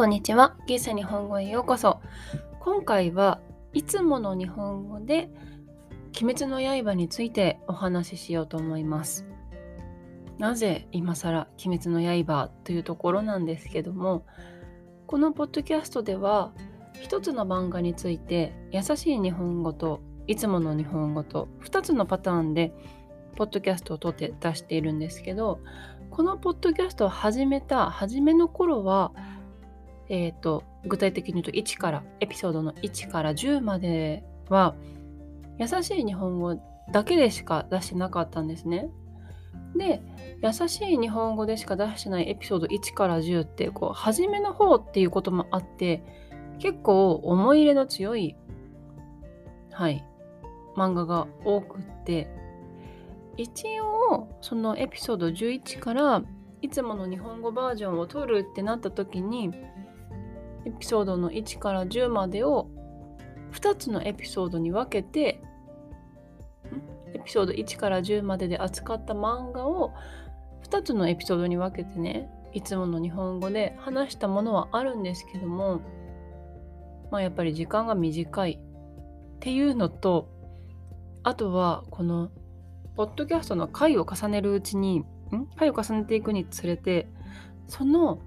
こんにちは。ギーサ日本語へようこそ。今回はいつもの日本語で鬼滅の刃についてお話ししようと思います。なぜ今更鬼滅の刃というところなんですけども、このポッドキャストでは一つの漫画について優しい日本語といつもの日本語と2つのパターンでポッドキャストを撮って出しているんですけどこのポッドキャストを始めた初めの頃は、えーと、具体的に言うと1からエピソードの1から10までは優しい日本語だけでしか出してなかったんですね。で優しい日本語でしか出してないエピソード1から10ってこう初めの方っていうこともあって結構思い入れの強いはい漫画が多くって一応そのエピソード11からいつもの日本語バージョンを撮るってなった時にエピソードの1から10までを2つのエピソードに分けてエピソード1から10までで扱った漫画を2つのエピソードに分けてねいつもの日本語で話したものはあるんですけどもまあやっぱり時間が短いっていうのとあとはこのポッドキャストの回を重ねるうちに、ん？回を重ねていくにつれて、その、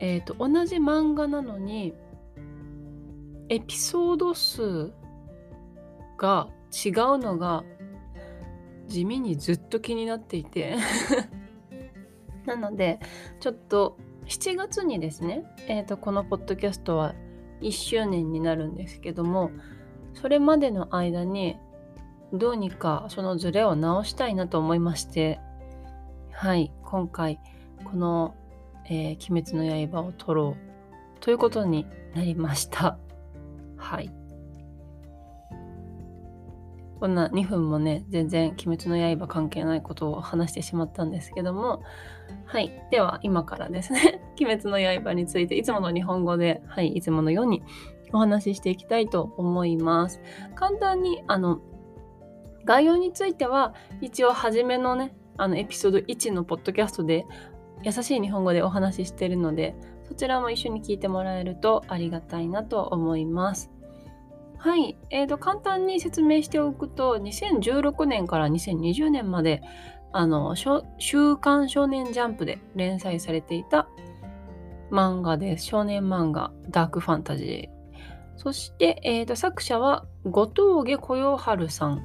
え、ー、と、同じ漫画なのに、エピソード数が違うのが地味にずっと気になっていて。なのでちょっと7月にですね、えーとこのポッドキャストは1周年になるんですけどもそれまでの間にどうにかそのズレを直したいなと思いまして、はい、今回、この、えー、鬼滅の刃を撮ろうということになりました。はい。こんな2分もね、全然鬼滅の刃関係ないことを話してしまったんですけども、はい。では、今からですね、鬼滅の刃についていつもの日本語で、はい、いつものようにお話ししていきたいと思います。簡単に、あの、概要については一応初めのねあのエピソード1のポッドキャストで優しい日本語でお話ししてるのでそちらも一緒に聞いてもらえるとありがたいなと思います。はい、えーと、簡単に説明しておくと2016年から2020年まであの週刊少年ジャンプで連載されていた漫画です。少年漫画ダークファンタジー。そして、えーと作者は後藤家小夜春さん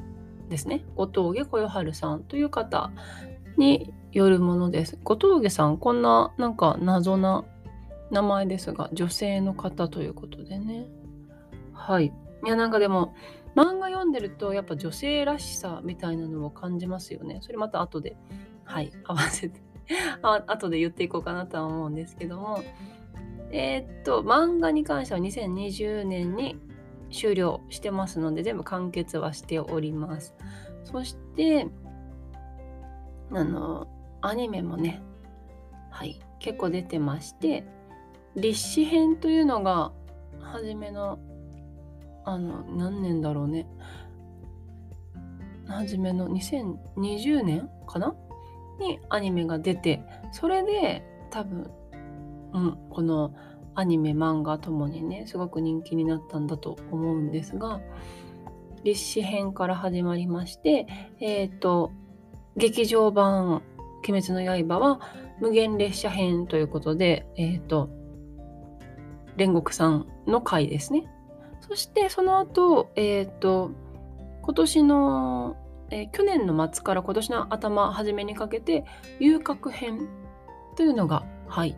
ですね後藤家小夜春さんという方によるものです。後藤家さんこんななんか謎な名前ですが女性の方ということでね。はい。いやなんかでも漫画読んでるとやっぱ女性らしさみたいなのを感じますよね。それまた後ではい 合わせてあ後で言っていこうかなとは思うんですけども。えー、っと漫画に関しては2020年に終了してますので全部完結はしております。そしてあのアニメもね。はい。結構出てまして立志編というのが初めのあの何年だろうね。初めの2020年かな？にアニメが出てそれで多分、うん、このアニメ漫画ともにねすごく人気になったんだと思うんですが立志編から始まりましてえっ、ー、と劇場版「鬼滅の刃」は無限列車編ということでえっ、ー、と煉獄さんの回ですねそしてその後えっ、ー、と今年の、えー、去年の末から今年の頭初めにかけて遊郭編というのがはい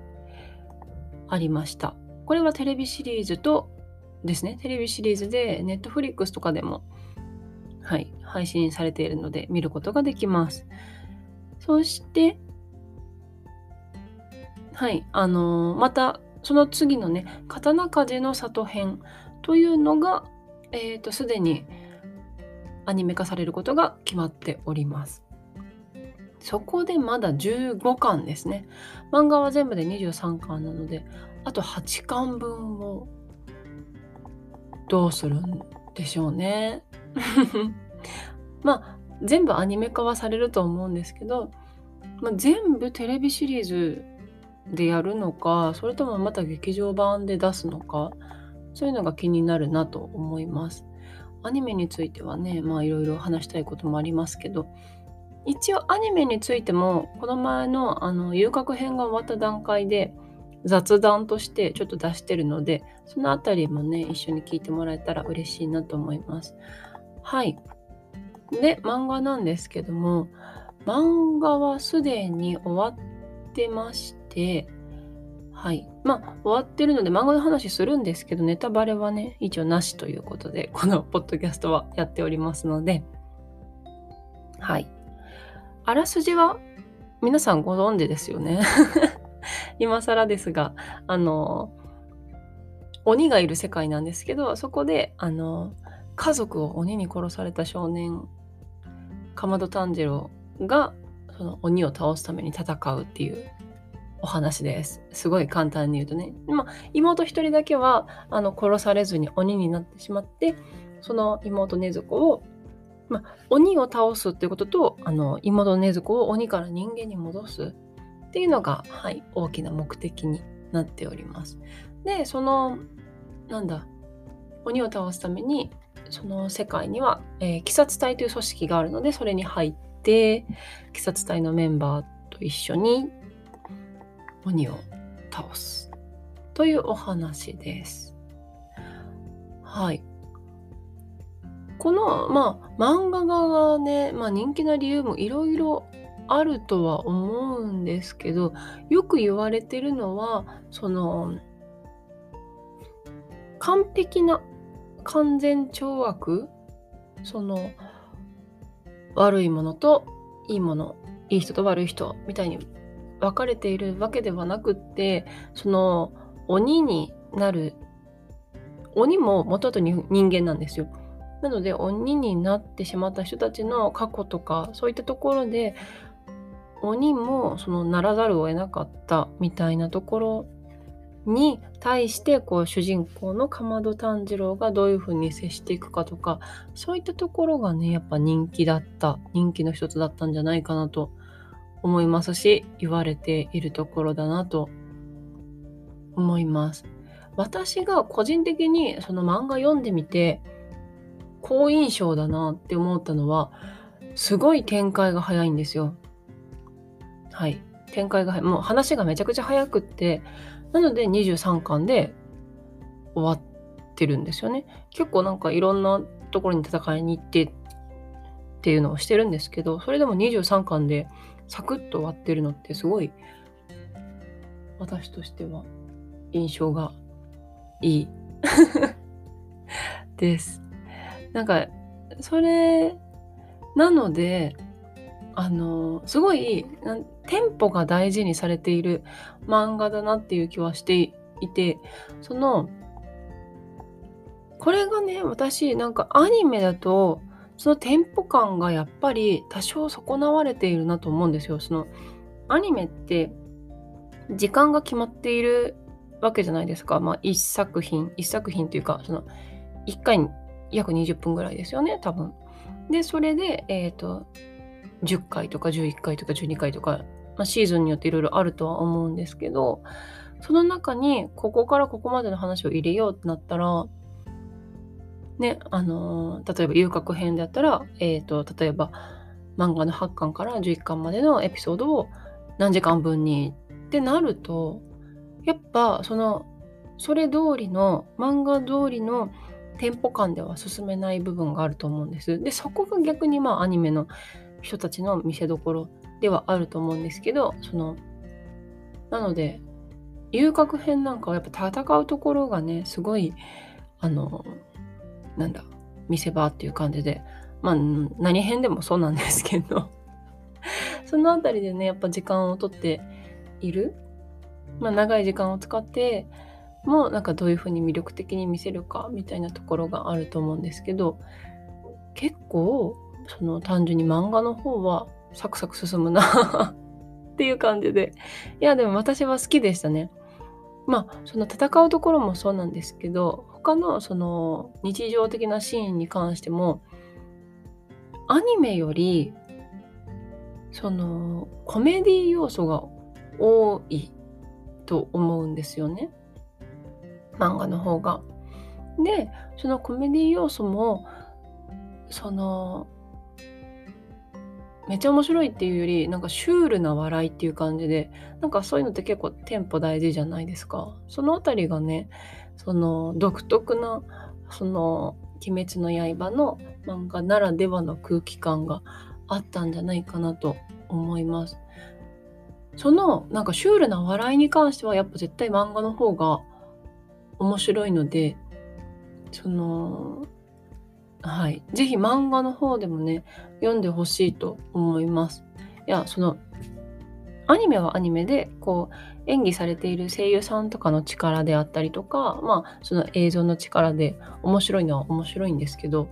ありました。これはテレビシリーズとですね、テレビシリーズで Netflix とかでも、はい、配信されているので見ることができます。そして、はい、あのー、またその次のね、刀鍛冶の里編というのが、えっ、ー、と、すでにアニメ化されることが決まっております。そこでまだ15巻ですね。漫画は全部で23巻なので、あと8巻分をどうするんでしょうね。まあ、全部アニメ化はされると思うんですけど、まあ、全部テレビシリーズでやるのかそれともまた劇場版で出すのかそういうのが気になるなと思います。アニメについてはねまあいろいろ話したいこともありますけど一応アニメについてもこの前のあの遊郭編が終わった段階で雑談としてちょっと出してるのでそのあたりもね一緒に聞いてもらえたら嬉しいなと思います。はい。で漫画なんですけども漫画はすでに終わってましてはい。まあ、終わってるので漫画の話するんですけど、ネタバレはね、一応なしということで、このポッドキャストはやっておりますので、はい。あらすじは皆さんご存知ですよね。今更ですが、あの、鬼がいる世界なんですけど、そこで、あの、家族を鬼に殺された少年、かまど炭治郎が、その鬼を倒すために戦うっていうお話です。すごい簡単に言うとね。まあ、妹一人だけはあの殺されずに鬼になってしまって、その妹禰豆子を、まあ、鬼を倒すっていうことと、あの妹禰豆子を鬼から人間に戻すっていうのが、はい、大きな目的になっております。で、その、なんだ、鬼を倒すために、その世界には、えー、鬼殺隊という組織があるので、それに入って、鬼殺隊のメンバーと一緒に鬼を倒すというお話です。はい。この、まあ、漫画がね、まあ、人気な理由もいろいろあるとは思うんですけど、よく言われてるのは、その、完璧な完全懲悪その悪いものといいものいい人と悪い人みたいに分かれているわけではなくってその鬼になる鬼も元々人間なんですよ。なので鬼になってしまった人たちの過去とかそういったところで鬼もそのならざるを得なかったみたいなところに対してこう主人公のかまど炭治郎がどういうふうに接していくかとかそういったところがねやっぱ人気だった人気の一つだったんじゃないかなと思いますし言われているところだなと思います。私が個人的にその漫画読んでみて好印象だなって思ったのはすごい展開が早いんですよ。はい。展開が。もう話がめちゃくちゃ早くって、なので23巻で終わってるんですよね。結構なんかいろんなところに戦いに行ってっていうのをしてるんですけど、それでも23巻でサクッと終わってるのってすごい私としては印象がいい です。なんかそれなのであのすごいテンポが大事にされている漫画だなっていう気はしていてそのこれがね私なんかアニメだとそのテンポ感がやっぱり多少損なわれているなと思うんですよ。そのアニメって時間が決まっているわけじゃないですか。まあ一作品、一作品というか、その1回に約20分ぐらいですよね、多分。で、それで、えっ、ー、と、10回とか11回とか12回とか、まあ、シーズンによっていろいろあるとは思うんですけど、その中にここからここまでの話を入れようってなったら、ね、あのー、例えば遊郭編であったら、え、ー、と、例えば漫画の8巻から11巻までのエピソードを何時間分にってなると、やっぱその、それ通りの、漫画通りのテンポ感では進めない部分があると思うんです。で、そこが逆にまあアニメの人たちの見せどころではあると思うんですけど、その、なので、遊郭編なんかはやっぱ戦うところがね、すごい、あの、なんだ見せ場っていう感じでまあ何編でもそうなんですけど その辺りでねやっぱ時間をとっている、まあ、長い時間を使ってもなんかどういうふうに魅力的に見せるかみたいなところがあると思うんですけど結構その単純に漫画の方はサクサク進むな っていう感じでいやでも私は好きでしたね。まあその戦うところもそうなんですけど他のその日常的なシーンに関してもアニメよりそのコメディ要素が多いと思うんですよね。漫画の方が。でそのコメディ要素もそのめっちゃ面白いっていうよりなんかシュールな笑いっていう感じでなんかそういうのって結構テンポ大事じゃないですか。そのあたりがねその独特なその「鬼滅の刃」の漫画ならではの空気感があったんじゃないかなと思います。そのなんかシュールな笑いに関してはやっぱ絶対漫画の方が面白いのでそのはい。ぜひ漫画の方でもね、読んでほしいと思います。いや、その、アニメはアニメで、こう、演技されている声優さんとかの力であったりとか、まあ、その映像の力で面白いのは面白いんですけど、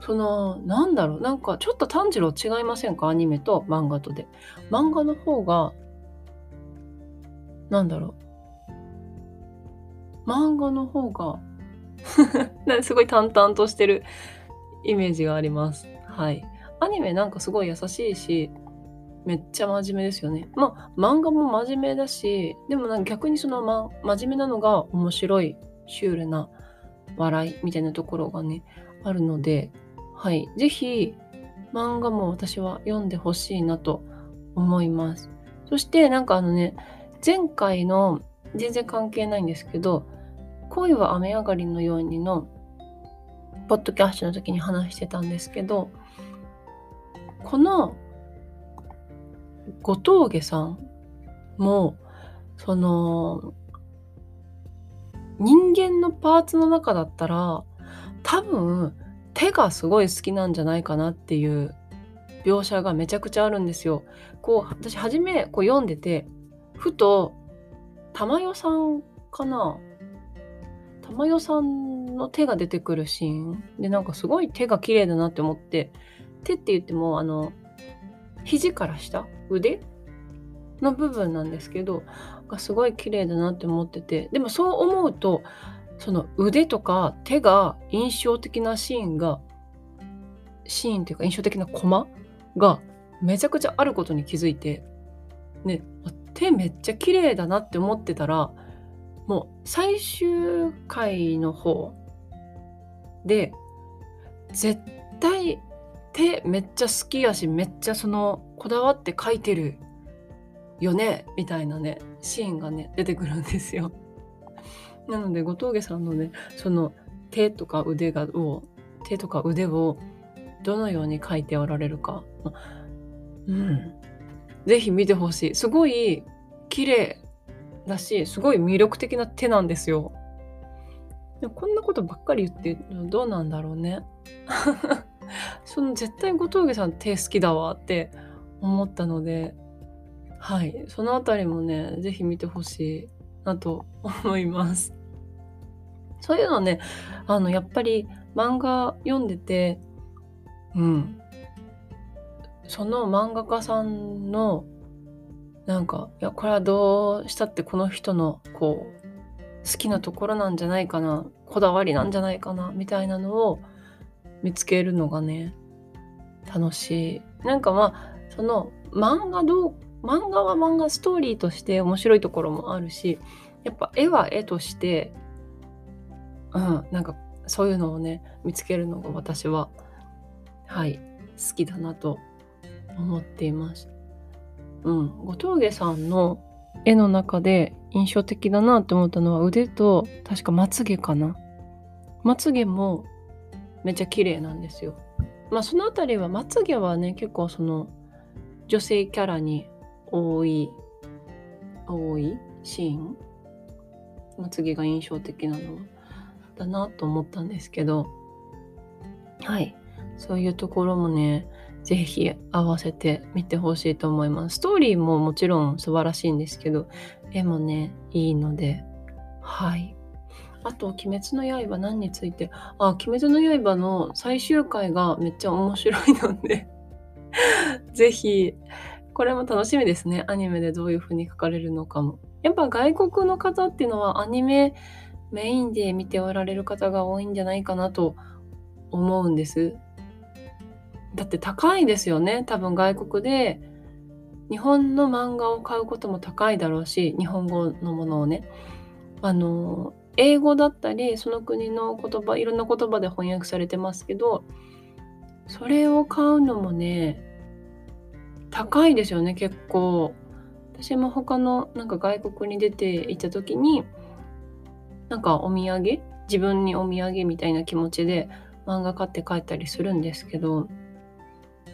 その、なんだろう、なんかちょっと炭治郎違いませんか？アニメと漫画とで。漫画の方が、なんだろう。漫画の方が すごい淡々としてるイメージがあります。はい。アニメなんかすごい優しいし、めっちゃ真面目ですよね。まあ、漫画も真面目だし、でもなんか逆にその、ま、真面目なのが面白い、シュールな笑いみたいなところがね、あるので、はい。ぜひ、漫画も私は読んでほしいなと思います。そしてなんかあのね、前回の全然関係ないんですけど、恋は雨上がりのようにのポッドキャストの時に話してたんですけどこの後峠さんもその人間のパーツの中だったら多分手がすごい好きなんじゃないかなっていう描写がめちゃくちゃあるんですよ。こう私初めこう読んでてふと玉代さんかな玉代さんの手が出てくるシーン。でなんかすごい手が綺麗だなって思って手って言ってもあの肘から下腕の部分なんですけどがすごい綺麗だなって思っててでもそう思うとその腕とか手が印象的なシーンがシーンっていうか印象的なコマがめちゃくちゃあることに気づいてね手めっちゃ綺麗だなって思ってたらもう最終回の方で絶対手めっちゃ好きやしめっちゃそのこだわって描いてるよねみたいなねシーンがね出てくるんですよ。なので後峠さんのねその手とか腕がを手とか腕をどのように描いておられるか、うん、ぜひ見てほしい。すごい綺麗。だしすごい魅力的な手なんですよ。こんなことばっかり言ってどうなんだろうね。その絶対後峠さん手好きだわって思ったのではいそのあたりもね是非見てほしいなと 思います。そういうのねあのやっぱり漫画読んでてうんその漫画家さんのなんかいやこれはどうしたってこの人のこう好きなところなんじゃないかなこだわりなんじゃないかなみたいなのを見つけるのがね楽しいなんかまあその漫画どう漫画は漫画ストーリーとして面白いところもあるしやっぱ絵は絵としてうんなんかそういうのをね見つけるのが私ははい好きだなと思っています。うん、後峠さんの絵の中で印象的だなって思ったのは腕と確かまつげかな。まつげもめっちゃ綺麗なんですよ。まあその辺りはまつげはね結構その女性キャラに多い多いシーン。まつげが印象的なのだなと思ったんですけど。はい。そういうところもねぜひ合わせて見てほしいと思います。ストーリーももちろん素晴らしいんですけど、絵もね、いいので、はい。あと、鬼滅の刃何について、あ、鬼滅の刃の最終回がめっちゃ面白いので ぜひ、これも楽しみですね。アニメでどういう風に書かれるのかも。やっぱ外国の方っていうのはアニメメインで見ておられる方が多いんじゃないかなと思うんです。だって高いですよね。多分外国で日本の漫画を買うことも高いだろうし日本語のものをね。あの英語だったりその国の言葉いろんな言葉で翻訳されてますけどそれを買うのもね高いですよね結構。私も他のなんか外国に出て行った時になんかお土産？自分にお土産みたいな気持ちで漫画買って帰ったりするんですけど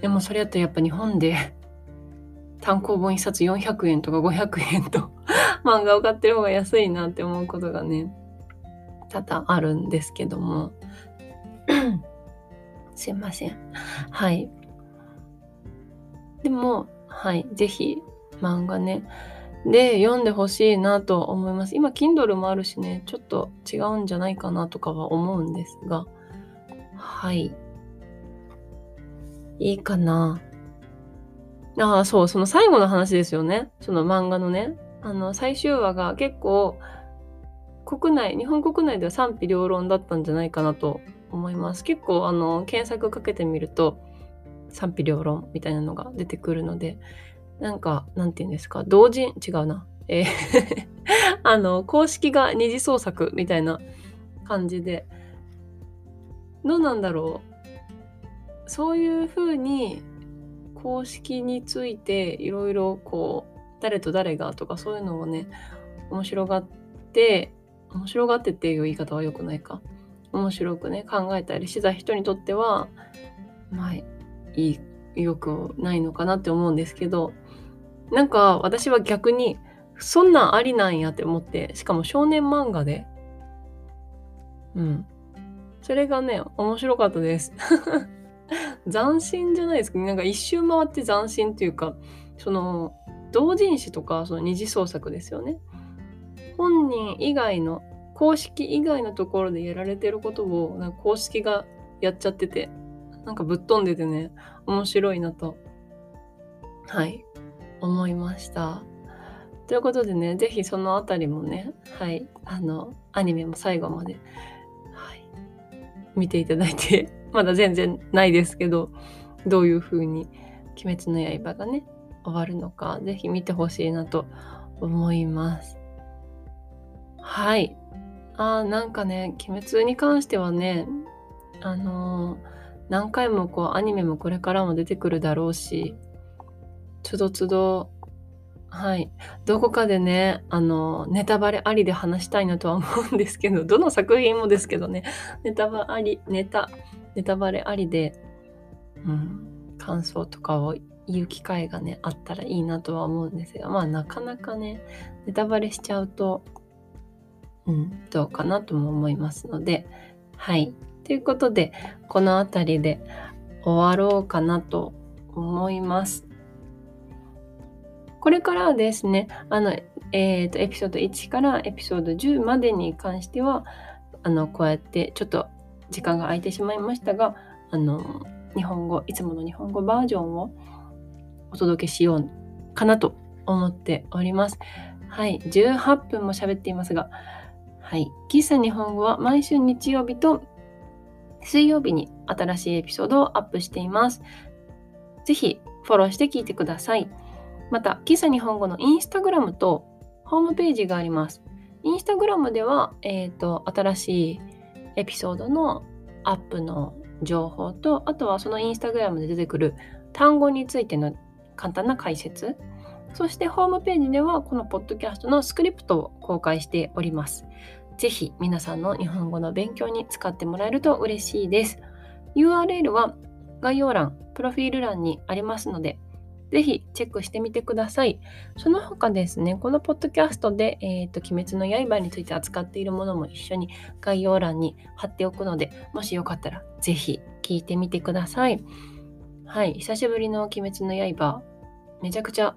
でもそれやったらやっぱ日本で 単行本1冊400円とか500円と 漫画を買ってる方が安いなって思うことがね多々あるんですけども。すいません。はい。でもはい。是非漫画ね。で読んでほしいなと思います。今 Kindle もあるしね。ちょっと違うんじゃないかなとかは思うんですが。はい。いいかなああ、そう、その最後の話ですよね。その漫画のね。あの、最終話が結構、国内、日本国内では賛否両論だったんじゃないかなと思います。結構、あの、検索かけてみると、賛否両論みたいなのが出てくるので、なんか、なんて言うんですか、同人、違うな。えー あの、公式が二次創作みたいな感じで、どうなんだろう？そういう風に公式についていろいろこう誰と誰がとかそういうのをね面白がって面白がってっていう言い方は良くないか。面白くね考えたりしてた人にとってはまあいいよくないのかなって思うんですけどなんか私は逆にそんなんありなんやって思ってしかも少年漫画で。うん。それがね面白かったです。斬新じゃないですか。なんか一周回って斬新っていうかその同人誌とかその二次創作ですよね。本人以外の公式以外のところでやられてることをなんか公式がやっちゃっててなんかぶっ飛んでてね面白いなとはい思いました。ということでね是非そのあたりもねはいあのアニメも最後まで、はい、見ていただいてまだ全然ないですけど、どういう風に鬼滅の刃がね、終わるのか、ぜひ見てほしいなと思います。はい。あーなんかね、鬼滅に関してはね、あのー、何回もこうアニメもこれからも出てくるだろうし、つどつどはい。どこかでね、あの、ネタバレありで話したいなとは思うんですけど、どの作品もですけどね、ネタバレあり、ネタ、ネタバレありで、うん、感想とかを言う機会がね、あったらいいなとは思うんですが、まあなかなかね、ネタバレしちゃうと、うん、どうかなとも思いますので、はい。ということで、この辺りで終わろうかなと思います。これからですね、あの、えっ、ー、と、エピソード1からエピソード10までに関しては、あの、こうやってちょっと時間が空いてしまいましたが、あの、日本語、いつもの日本語バージョンをお届けしようかなと思っております。はい、18分も喋っていますが、はい、喫茶日本語は毎週日曜日と水曜日に新しいエピソードをアップしています。ぜひフォローして聞いてください。また、喫茶日本語のインスタグラムとホームページがあります。インスタグラムでは、えっ、ー、と、新しいエピソードのアップの情報と、あとはそのインスタグラムで出てくる単語についての簡単な解説。そしてホームページではこのポッドキャストのスクリプトを公開しております。ぜひ皆さんの日本語の勉強に使ってもらえると嬉しいです。URL は概要欄、プロフィール欄にありますので、ぜひチェックしてみてください。その他ですね、このポッドキャストで、えっ、ー、と、鬼滅の刃について扱っているものも一緒に概要欄に貼っておくので、もしよかったらぜひ聞いてみてください。はい、久しぶりの鬼滅の刃、めちゃくちゃ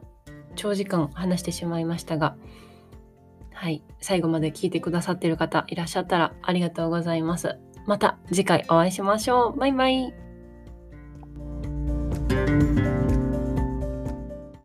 長時間話してしまいましたが、はい、最後まで聞いてくださってる方いらっしゃったらありがとうございます。また次回お会いしましょう。バイバイ。